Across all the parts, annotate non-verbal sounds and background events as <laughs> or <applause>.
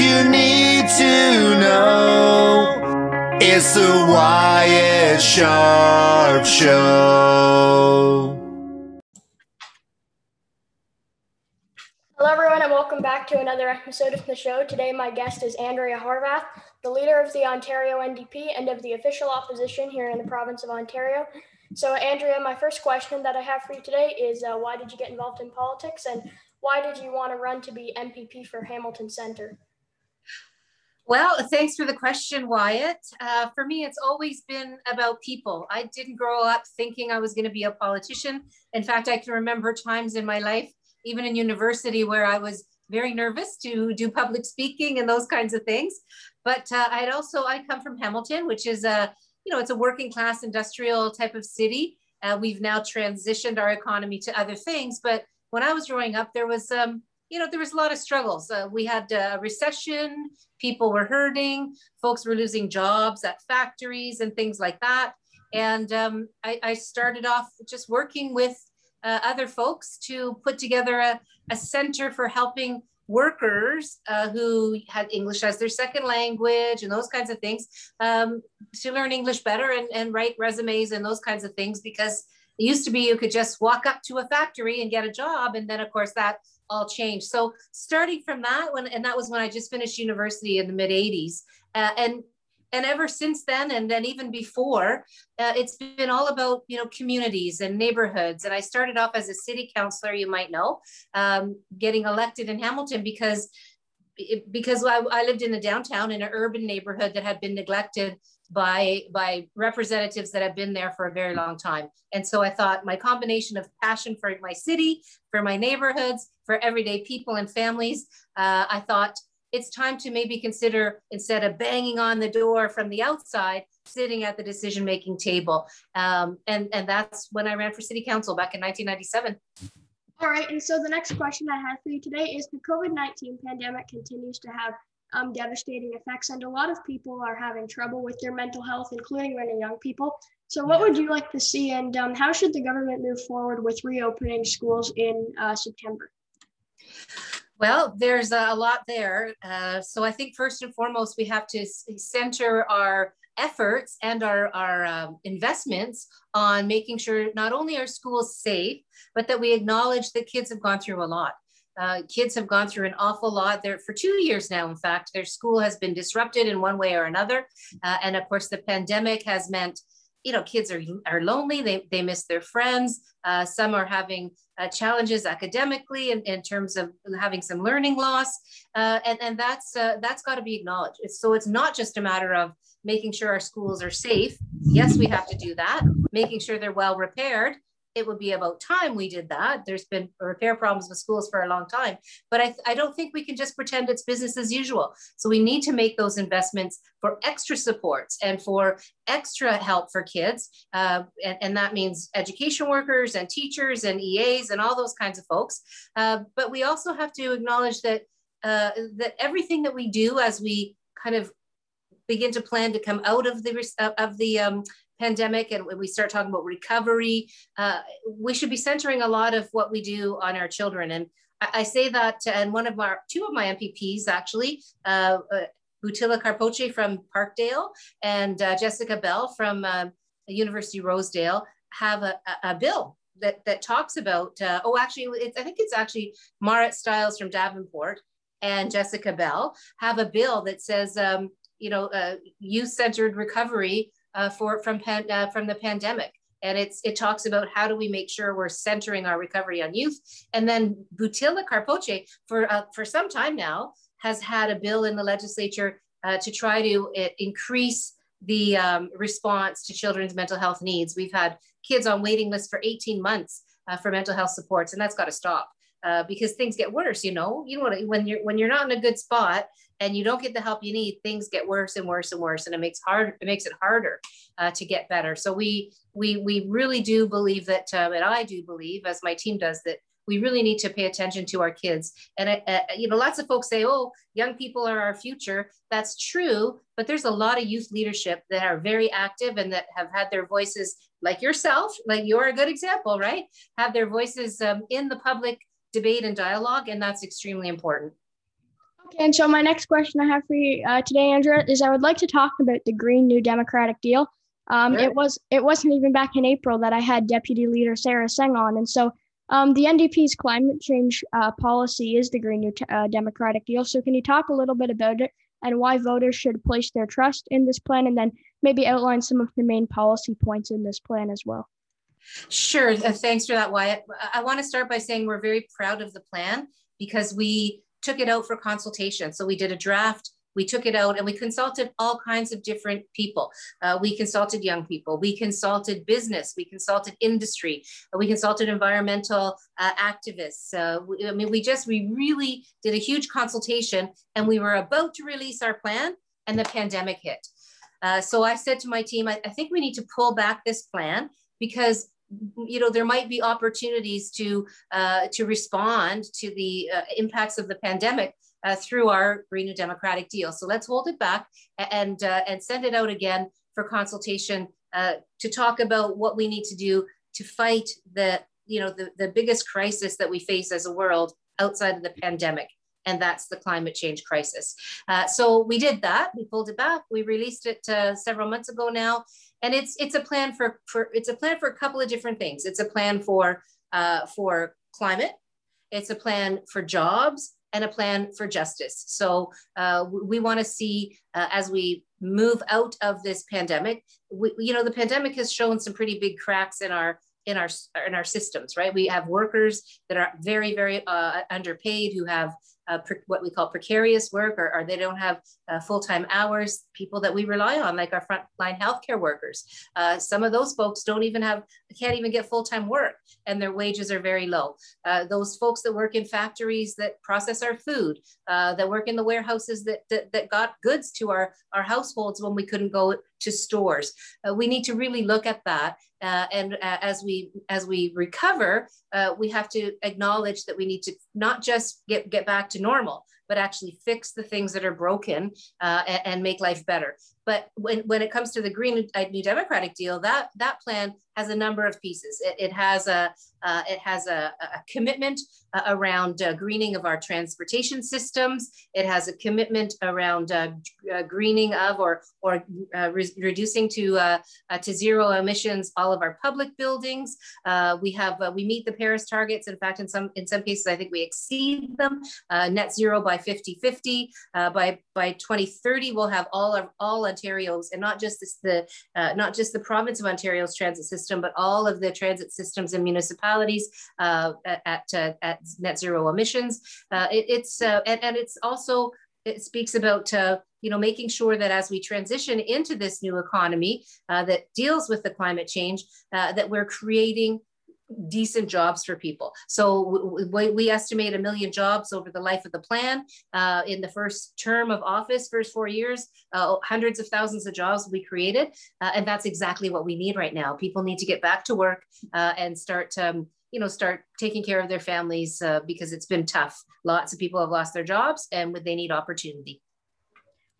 you need to know. It's the Wyatt Sharpe Show. Hello, everyone, and welcome back to another episode of the show. Today, my guest is Andrea Horwath, the leader of the Ontario NDP and of the official opposition here in the province of Ontario. So, Andrea, my first question that I have for you today is uh, why did you get involved in politics and why did you want to run to be MPP for Hamilton Centre? Well, thanks for the question, Wyatt. Uh, for me, it's always been about people. I didn't grow up thinking I was going to be a politician. In fact, I can remember times in my life, even in university, where I was very nervous to do public speaking and those kinds of things. But uh, I'd also, I come from Hamilton, which is a you know, it's a working class industrial type of city. Uh, we've now transitioned our economy to other things. But when I was growing up, there was, um, you know, there was a lot of struggles. Uh, we had a recession, people were hurting, folks were losing jobs at factories and things like that. And um, I, I, started off just working with uh, other folks to put together a, a center for helping workers uh, who had English as their second language and those kinds of things um, to learn English better and, and write resumes and those kinds of things because it used to be you could just walk up to a factory and get a job. And then, of course, that all changed. So, starting from that, when, and that was when I just finished university in the mid 80s. Uh, and and ever since then and then even before uh, it's been all about you know communities and neighborhoods and i started off as a city councilor you might know um, getting elected in hamilton because because I, I lived in the downtown in an urban neighborhood that had been neglected by by representatives that have been there for a very long time and so i thought my combination of passion for my city for my neighborhoods for everyday people and families uh, i thought it's time to maybe consider instead of banging on the door from the outside, sitting at the decision making table. Um, and, and that's when I ran for city council back in 1997. All right. And so the next question I have for you today is the COVID 19 pandemic continues to have um, devastating effects, and a lot of people are having trouble with their mental health, including many young people. So, what would you like to see, and um, how should the government move forward with reopening schools in uh, September? Well, there's a lot there. Uh, so I think first and foremost, we have to center our efforts and our, our um, investments on making sure not only are schools safe, but that we acknowledge that kids have gone through a lot. Uh, kids have gone through an awful lot there for two years now. In fact, their school has been disrupted in one way or another. Uh, and of course, the pandemic has meant you know, kids are, are lonely, they, they miss their friends. Uh, some are having uh, challenges academically in, in terms of having some learning loss. Uh, and, and that's, uh, that's gotta be acknowledged. So it's not just a matter of making sure our schools are safe. Yes, we have to do that. Making sure they're well repaired, it would be about time we did that. There's been repair problems with schools for a long time, but I, I don't think we can just pretend it's business as usual. So we need to make those investments for extra supports and for extra help for kids. Uh, and, and, that means education workers and teachers and EAs and all those kinds of folks. Uh, but we also have to acknowledge that, uh, that everything that we do as we kind of begin to plan to come out of the of the um, pandemic and when we start talking about recovery, uh, we should be centering a lot of what we do on our children. And I, I say that, and one of our, two of my MPPs actually, uh, uh, Bhutila Karpoche from Parkdale and uh, Jessica Bell from uh, University Rosedale have a, a, bill that, that talks about, uh, oh, actually, I think it's actually Marit Stiles from Davenport and Jessica Bell have a bill that says, um, you know, uh, youth-centered recovery uh, for from pan, uh, from the pandemic. And it's it talks about how do we make sure we're centering our recovery on youth. And then Bhutila Karpoche for uh, for some time now has had a bill in the legislature uh, to try to uh, increase the um, response to children's mental health needs. We've had kids on waiting lists for 18 months uh, for mental health supports, and that's got to stop. Uh, because things get worse. You know, you know when you're when you're not in a good spot and you don't get the help you need, things get worse and worse and worse, and it makes hard it makes it harder uh, to get better. So we we we really do believe that, um, and I do believe, as my team does, that we really need to pay attention to our kids. And, uh, uh, you know, lots of folks say, oh, young people are our future. That's true, but there's a lot of youth leadership that are very active and that have had their voices, like yourself, like you're a good example, right? Have their voices um, in the public debate and dialogue, and that's extremely important. Okay, and so my next question I have for you uh, today, Andrea, is I would like to talk about the Green New Democratic Deal. Um, sure. It was it wasn't even back in April that I had Deputy Leader Sara Singh on, and so um, the NDP's climate change uh, policy is the Green New uh, Democratic Deal. So can you talk a little bit about it and why voters should place their trust in this plan, and then maybe outline some of the main policy points in this plan as well? Sure. Thanks for that, Wyatt. I want to start by saying we're very proud of the plan because we took it out for consultation. So we did a draft we took it out and we consulted all kinds of different people. Uh, we consulted young people, we consulted business, we consulted industry, uh, we consulted environmental uh, activists. Uh, we, I mean, we just, we really did a huge consultation and we were about to release our plan and the pandemic hit. Uh, so I said to my team, I, I think we need to pull back this plan because you know there might be opportunities to uh, to respond to the uh, impacts of the pandemic uh, through our Green New Democratic deal. So let's hold it back and, uh, and send it out again for consultation uh, to talk about what we need to do to fight the, you know, the, the biggest crisis that we face as a world outside of the pandemic. And that's the climate change crisis. Uh, so we did that. We pulled it back. We released it several months ago now, and it's it's a plan for for it's a plan for a couple of different things. It's a plan for uh, for climate. It's a plan for jobs and a plan for justice. So uh, we want to see uh, as we move out of this pandemic, we, you know, the pandemic has shown some pretty big cracks in our in our in our systems, right? We have workers that are very very uh, underpaid who have uh, what we call precarious work or, or they don't have uh, full-time hours people that we rely on like our frontline healthcare workers. Uh, some of those folks don't even have can't even get full-time work and their wages are very low. Uh, those folks that work in factories that process our food uh, that work in the warehouses that, that, that got goods to our our households when we couldn't go to stores. Uh, we need to really look at that Uh, and uh, as we as we recover uh, we have to acknowledge that we need to not just get get back to normal, but actually fix the things that are broken uh, and, and, make life better. But when, when it comes to the Green New Democratic deal, that that plan has a number of pieces. It, it has a uh, it has a, a commitment uh, around uh, greening of our transportation systems. It has a commitment around uh, uh, greening of or or uh, re reducing to to zero emissions all of our public buildings. we have we meet the Paris targets. In fact, in some in some cases, I think we exceed them. net zero by 50-50. by by 2030, we'll have all of all Ontario's and not just this, the not just the province of Ontario's transit system, but all of the transit systems and municipalities uh, at, uh, at net zero emissions. Uh, it, it's uh, and, and it's also it speaks about uh, you know making sure that as we transition into this new economy that deals with the climate change that we're creating decent jobs for people. So we, we, estimate a million jobs over the life of the plan. Uh, in the first term of office, first four years, uh, hundreds of thousands of jobs we created. Uh, and that's exactly what we need right now. People need to get back to work uh, and start um, you know, start taking care of their families uh, because it's been tough. Lots of people have lost their jobs and they need opportunity.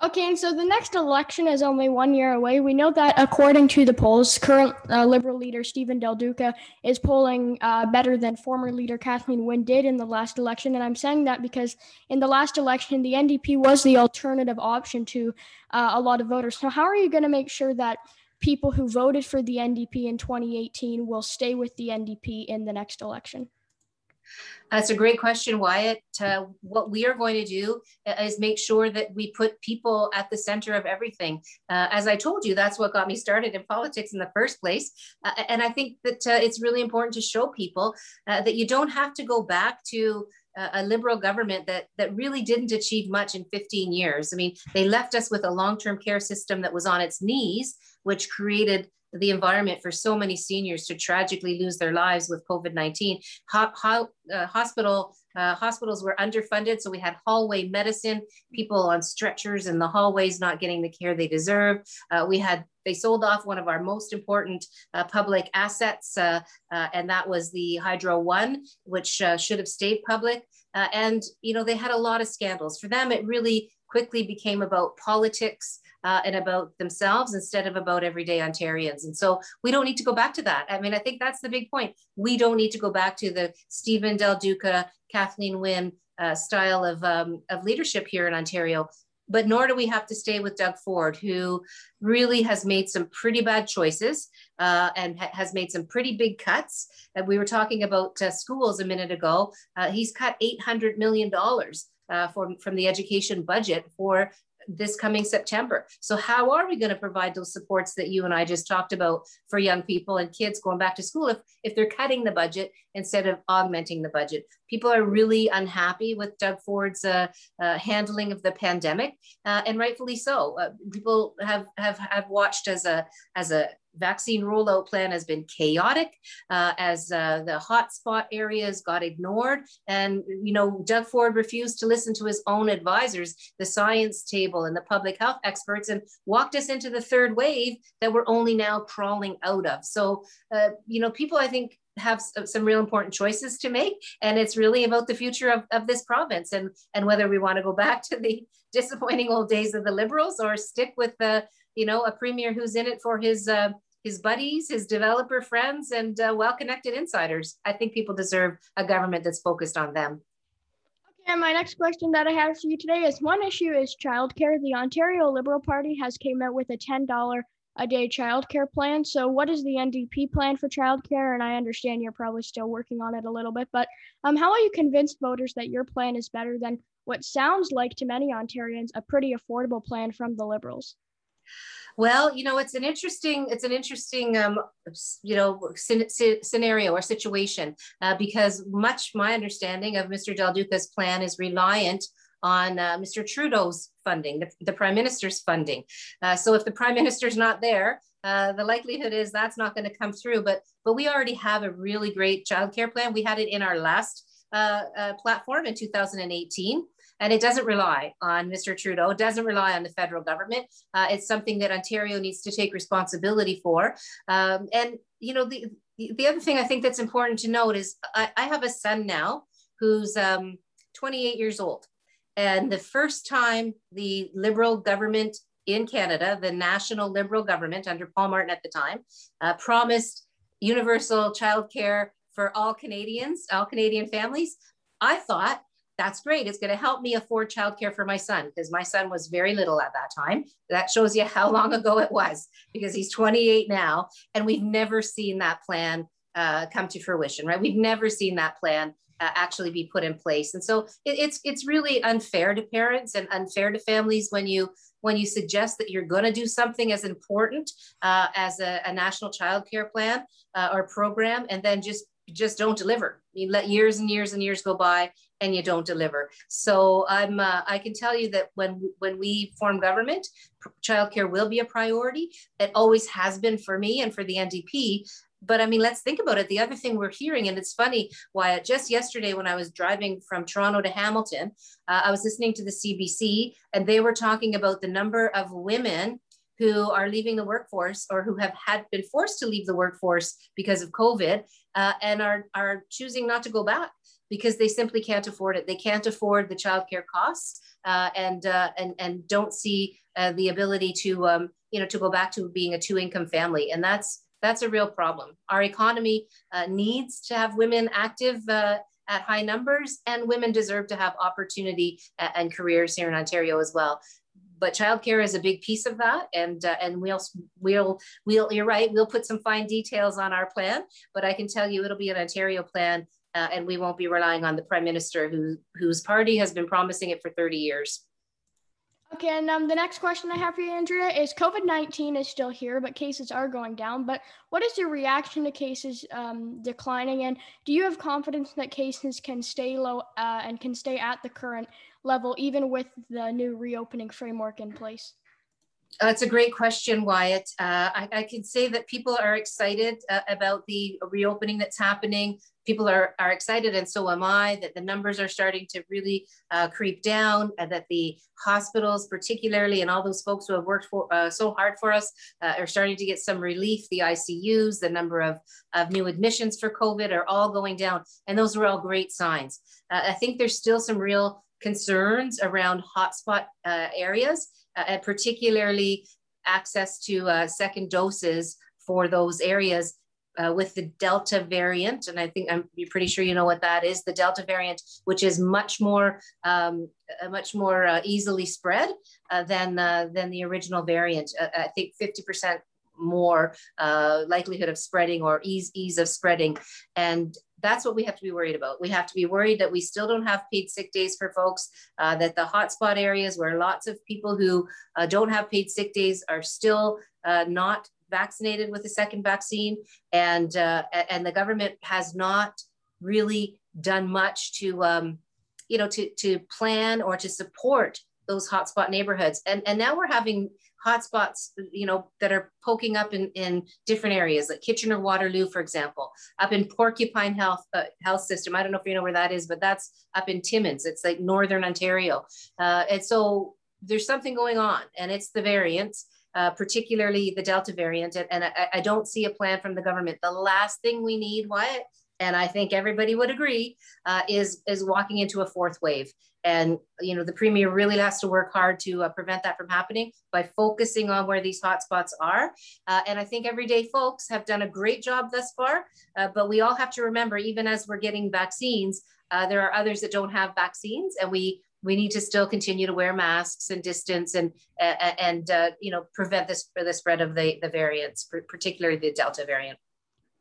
Okay, and so the next election is only one year away. We know that according to the polls, current uh, Liberal leader Stephen Del Duca is polling uh, better than former leader Kathleen Wynne did in the last election. And I'm saying that because in the last election, the NDP was the alternative option to uh, a lot of voters. So, how are you going to make sure that people who voted for the NDP in 2018 will stay with the NDP in the next election? That's a great question, Wyatt. Uh, what we are going to do is make sure that we put people at the center of everything. Uh, as I told you, that's what got me started in politics in the first place. Uh, and I think that uh, it's really important to show people uh, that you don't have to go back to a liberal government that that really didn't achieve much in 15 years. I mean, they left us with a long-term care system that was on its knees, which created the environment for so many seniors to tragically lose their lives with COVID-19. Ho- ho- uh, hospital uh, hospitals were underfunded, so we had hallway medicine, people on stretchers in the hallways not getting the care they deserve. Uh, we had they sold off one of our most important uh, public assets, uh, uh, and that was the Hydro One, which uh, should have stayed public. And you know they had a lot of scandals. For them, it really quickly became about politics uh, and about themselves instead of about everyday Ontarians. And so we don't need to go back to that. I mean, I think that's the big point. We don't need to go back to the Stephen Del Duca, Kathleen Wynne uh, style of, um, of leadership here in Ontario. But nor do we have to stay with Doug Ford, who really has made some pretty bad choices uh, and ha has made some pretty big cuts. And we were talking about uh, schools a minute ago. Uh, he's cut $800 million uh, from, from the education budget for this coming September. So how are we going to provide those supports that you and I just talked about for young people and kids going back to school if, if they're cutting the budget instead of augmenting the budget? People are really unhappy with Doug Ford's uh, uh, handling of the pandemic, uh, and rightfully so. Uh, people have, have have watched as a as a vaccine rollout plan has been chaotic uh, as uh, the hotspot areas got ignored. And, you know, Doug Ford refused to listen to his own advisors, the science table and the public health experts, and walked us into the third wave that we're only now crawling out of. So, uh, you know, people, I think, have some real important choices to make and it's really about the future of, of this province and and whether we want to go back to the <laughs> disappointing old days of the liberals or stick with the you know a premier who's in it for his uh, his buddies, his developer friends, and uh, well connected insiders. I think people deserve a government that's focused on them. Okay, and my next question that I have for you today is one issue is childcare. The Ontario Liberal Party has came out with a $10 a day childcare plan. So what is the NDP plan for childcare? And I understand you're probably still working on it a little bit, but um, how are you convinced voters that your plan is better than what sounds like to many Ontarians a pretty affordable plan from the Liberals? Well, you know, it's an interesting, it's an interesting, um, you know, scenario or situation uh, because much my understanding of Mr. Del Duca's plan is reliant on uh, Mr. Trudeau's funding, the, the Prime Minister's funding. Uh, so if the Prime Minister's not there, uh, the likelihood is that's not going to come through. But but we already have a really great childcare plan. We had it in our last uh, uh, platform in 2018. And it doesn't rely on Mr. Trudeau, it doesn't rely on the federal government. Uh, it's something that Ontario needs to take responsibility for. Um, and, you know, the, the other thing I think that's important to note is I, I have a son now who's um, 28 years old. And the first time the Liberal government in Canada, the national Liberal government under Paul Martin at the time, uh, promised universal childcare for all Canadians, all Canadian families, I thought that's great. It's going to help me afford childcare for my son because my son was very little at that time. That shows you how long ago it was because he's 28 now. And we've never seen that plan uh, come to fruition, right? We've never seen that plan uh, actually be put in place. And so it, it's it's really unfair to parents and unfair to families when you when you suggest that you're going to do something as important uh, as a, a, national child care plan uh, or program and then just just don't deliver. You let years and years and years go by and you don't deliver. So I'm uh, I can tell you that when when we form government, childcare will be a priority. It always has been for me and for the NDP. But I mean, let's think about it. The other thing we're hearing, and it's funny, why just yesterday when I was driving from Toronto to Hamilton, uh, I was listening to the CBC, and they were talking about the number of women who are leaving the workforce or who have had been forced to leave the workforce because of COVID uh, and are, are choosing not to go back because they simply can't afford it. They can't afford the childcare costs uh, and, uh, and, and don't see uh, the ability to, um, you know, to go back to being a two income family. And that's, that's a real problem. Our economy uh, needs to have women active uh, at high numbers and women deserve to have opportunity and careers here in Ontario as well but childcare is a big piece of that. And uh, and we'll we'll we'll you're right we'll put some fine details on our plan but i can tell you it'll be an ontario plan uh, and we won't be relying on the prime minister who whose party has been promising it for 30 years Okay, and um, the next question I have for you, Andrea, is COVID 19 is still here, but cases are going down. But what is your reaction to cases um, declining? And do you have confidence that cases can stay low uh, and can stay at the current level, even with the new reopening framework in place? That's a great question, Wyatt. Uh, I, I, can say that people are excited uh, about the reopening that's happening. People are, are excited, and so am I, that the numbers are starting to really uh, creep down, and that the hospitals, particularly, and all those folks who have worked for, uh, so hard for us, uh, are starting to get some relief. The ICUs, the number of, of new admissions for COVID are all going down, and those are all great signs. Uh, I think there's still some real concerns around hotspot areas and particularly access to uh, second doses for those areas uh, with the Delta variant, and I think I'm pretty sure you know what that is. The Delta variant, which is much more, um, uh, much more uh, easily spread uh, than than the original variant. I think 50% more likelihood of spreading or ease ease of spreading, and that's what we have to be worried about. We have to be worried that we still don't have paid sick days for folks, uh, that the hotspot areas where lots of people who uh, don't have paid sick days are still uh, not vaccinated with the second vaccine. And, uh, and the government has not really done much to, um, you know, to, to plan or to support those hotspot neighborhoods. And, and now we're having hotspots, you know, that are poking up in, in different areas, like Kitchener Waterloo, for example, up in Porcupine Health uh, Health System. I don't know if you know where that is, but that's up in Timmins. It's like Northern Ontario. Uh, and so there's something going on and it's the variants. Uh, particularly the Delta variant, and, and I, I, don't see a plan from the government. The last thing we need, Wyatt, and I think everybody would agree, uh, is is walking into a fourth wave. And you know, the premier really has to work hard to uh, prevent that from happening by focusing on where these hotspots are. Uh, and I think everyday folks have done a great job thus far. Uh, but we all have to remember, even as we're getting vaccines, uh, there are others that don't have vaccines, and we we need to still continue to wear masks and distance and and uh, you know prevent this the spread of the the variants, particularly the Delta variant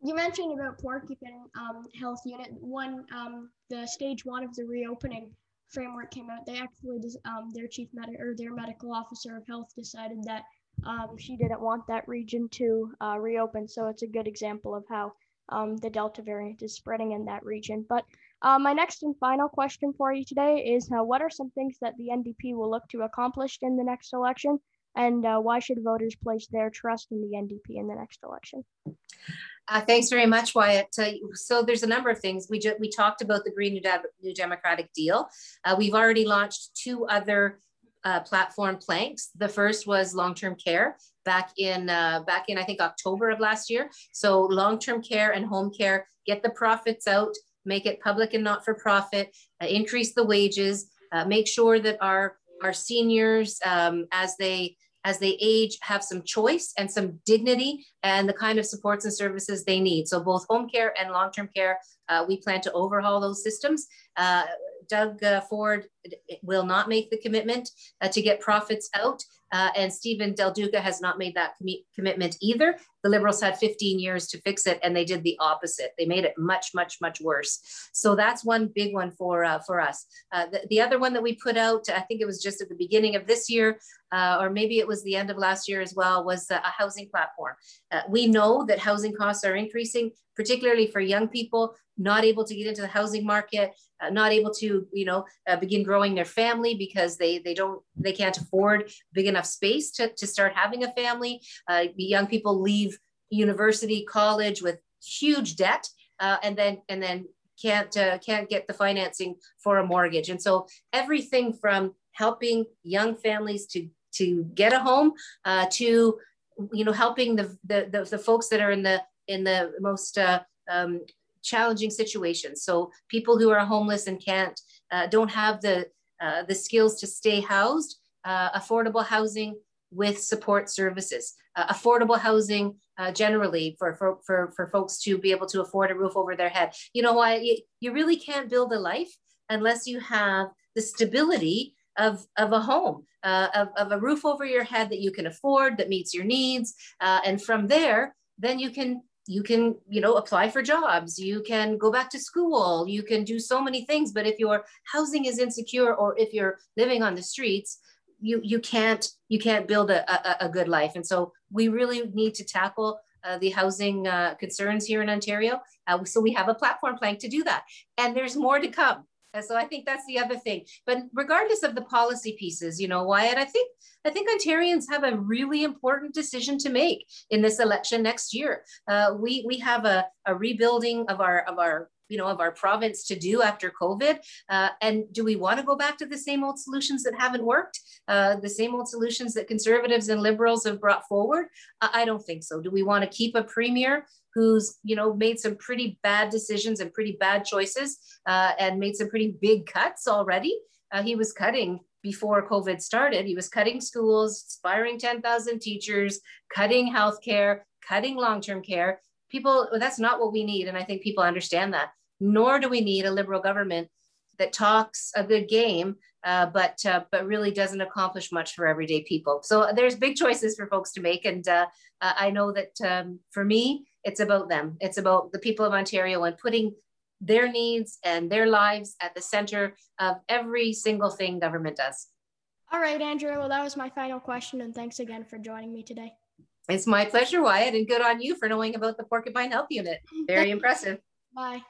you mentioned about Porcupine um, Health Unit. One, um, the stage one of the reopening framework came out. They actually, um, their chief med or their medical officer of health decided that um, she didn't want that region to uh, reopen. So it's a good example of how um, the Delta variant is spreading in that region. But uh, my next and final question for you today is uh, what are some things that the NDP will look to accomplish in the next election? And uh, why should voters place their trust in the NDP in the next election? Uh, thanks very much, Wyatt. Uh, so there's a number of things. We, we talked about the Green New, De New Democratic deal. Uh, we've already launched two other uh, platform planks. The first was long-term care back in, uh, back in I think October of last year. So long-term care and home care, get the profits out, make it public and not-for-profit, uh, increase the wages, make sure that our, our seniors, um, as they as they age have some choice and some dignity and the kind of supports and services they need. So both home care and long-term care, uh, we plan to overhaul those systems. Uh, Doug uh, Ford will not make the commitment uh, to get profits out. Uh, and Stephen Del Duca has not made that com commitment either. The Liberals had 15 years to fix it, and they did the opposite. They made it much, much, much worse. So that's one big one for uh, for us. Uh, the, the, other one that we put out, I think it was just at the beginning of this year, uh, or maybe it was the end of last year as well, was a housing platform. Uh, we know that housing costs are increasing, particularly for young people not able to get into the housing market, not able to, you know, begin growing their family because they they don't they can't afford big enough space to, to start having a family. Uh, young people leave university, college with huge debt, uh, and then and then can't uh, can't get the financing for a mortgage. And so everything from helping young families to to get a home uh, to you know helping the, the, the the folks that are in the in the most uh, um, challenging situations. So people who are homeless and can't uh, don't have the uh, the skills to stay housed, uh, affordable housing with support services, uh, affordable housing uh, generally for, for, for, for folks to be able to afford a roof over their head. You know why? You, you really can't build a life unless you have the stability of, of a home, uh, of, of a roof over your head that you can afford, that meets your needs. and from there, then you can you can you know apply for jobs you can go back to school you can do so many things but if your housing is insecure or if you're living on the streets you you can't you can't build a, a, a good life. And so we really need to tackle uh, the housing uh, concerns here in ontario. Uh, so we have a platform plank to do that. And there's more to come and so I think that's the other thing. But regardless of the policy pieces, you know, Wyatt, I think I think Ontarians have a really important decision to make in this election next year. Uh, we we have a, a rebuilding of our of our you know of our province to do after covid. Uh, and do we want to go back to the same old solutions that haven't worked? Uh, the same old solutions that conservatives and liberals have brought forward? I don't think so. Do we want to keep a premier who's you know made some pretty bad decisions and pretty bad choices uh, and made some pretty big cuts already. Uh, he was cutting before covid started. He was cutting schools firing 10000 teachers cutting healthcare cutting long-term care. People that's not what we need and i think people understand that. Nor do we need a liberal government that talks a good game uh, but uh, but really doesn't accomplish much for everyday people. So there's big choices for folks to make and uh, i know that um, for me it's about them it's about the people of ontario and putting their needs and their lives at the center of every single thing government does all right andrea well that was my final question and thanks again for joining me today it's my pleasure, Wyatt, and good on you for knowing about the Porcupine Health Unit. <laughs> Very impressive. Bye.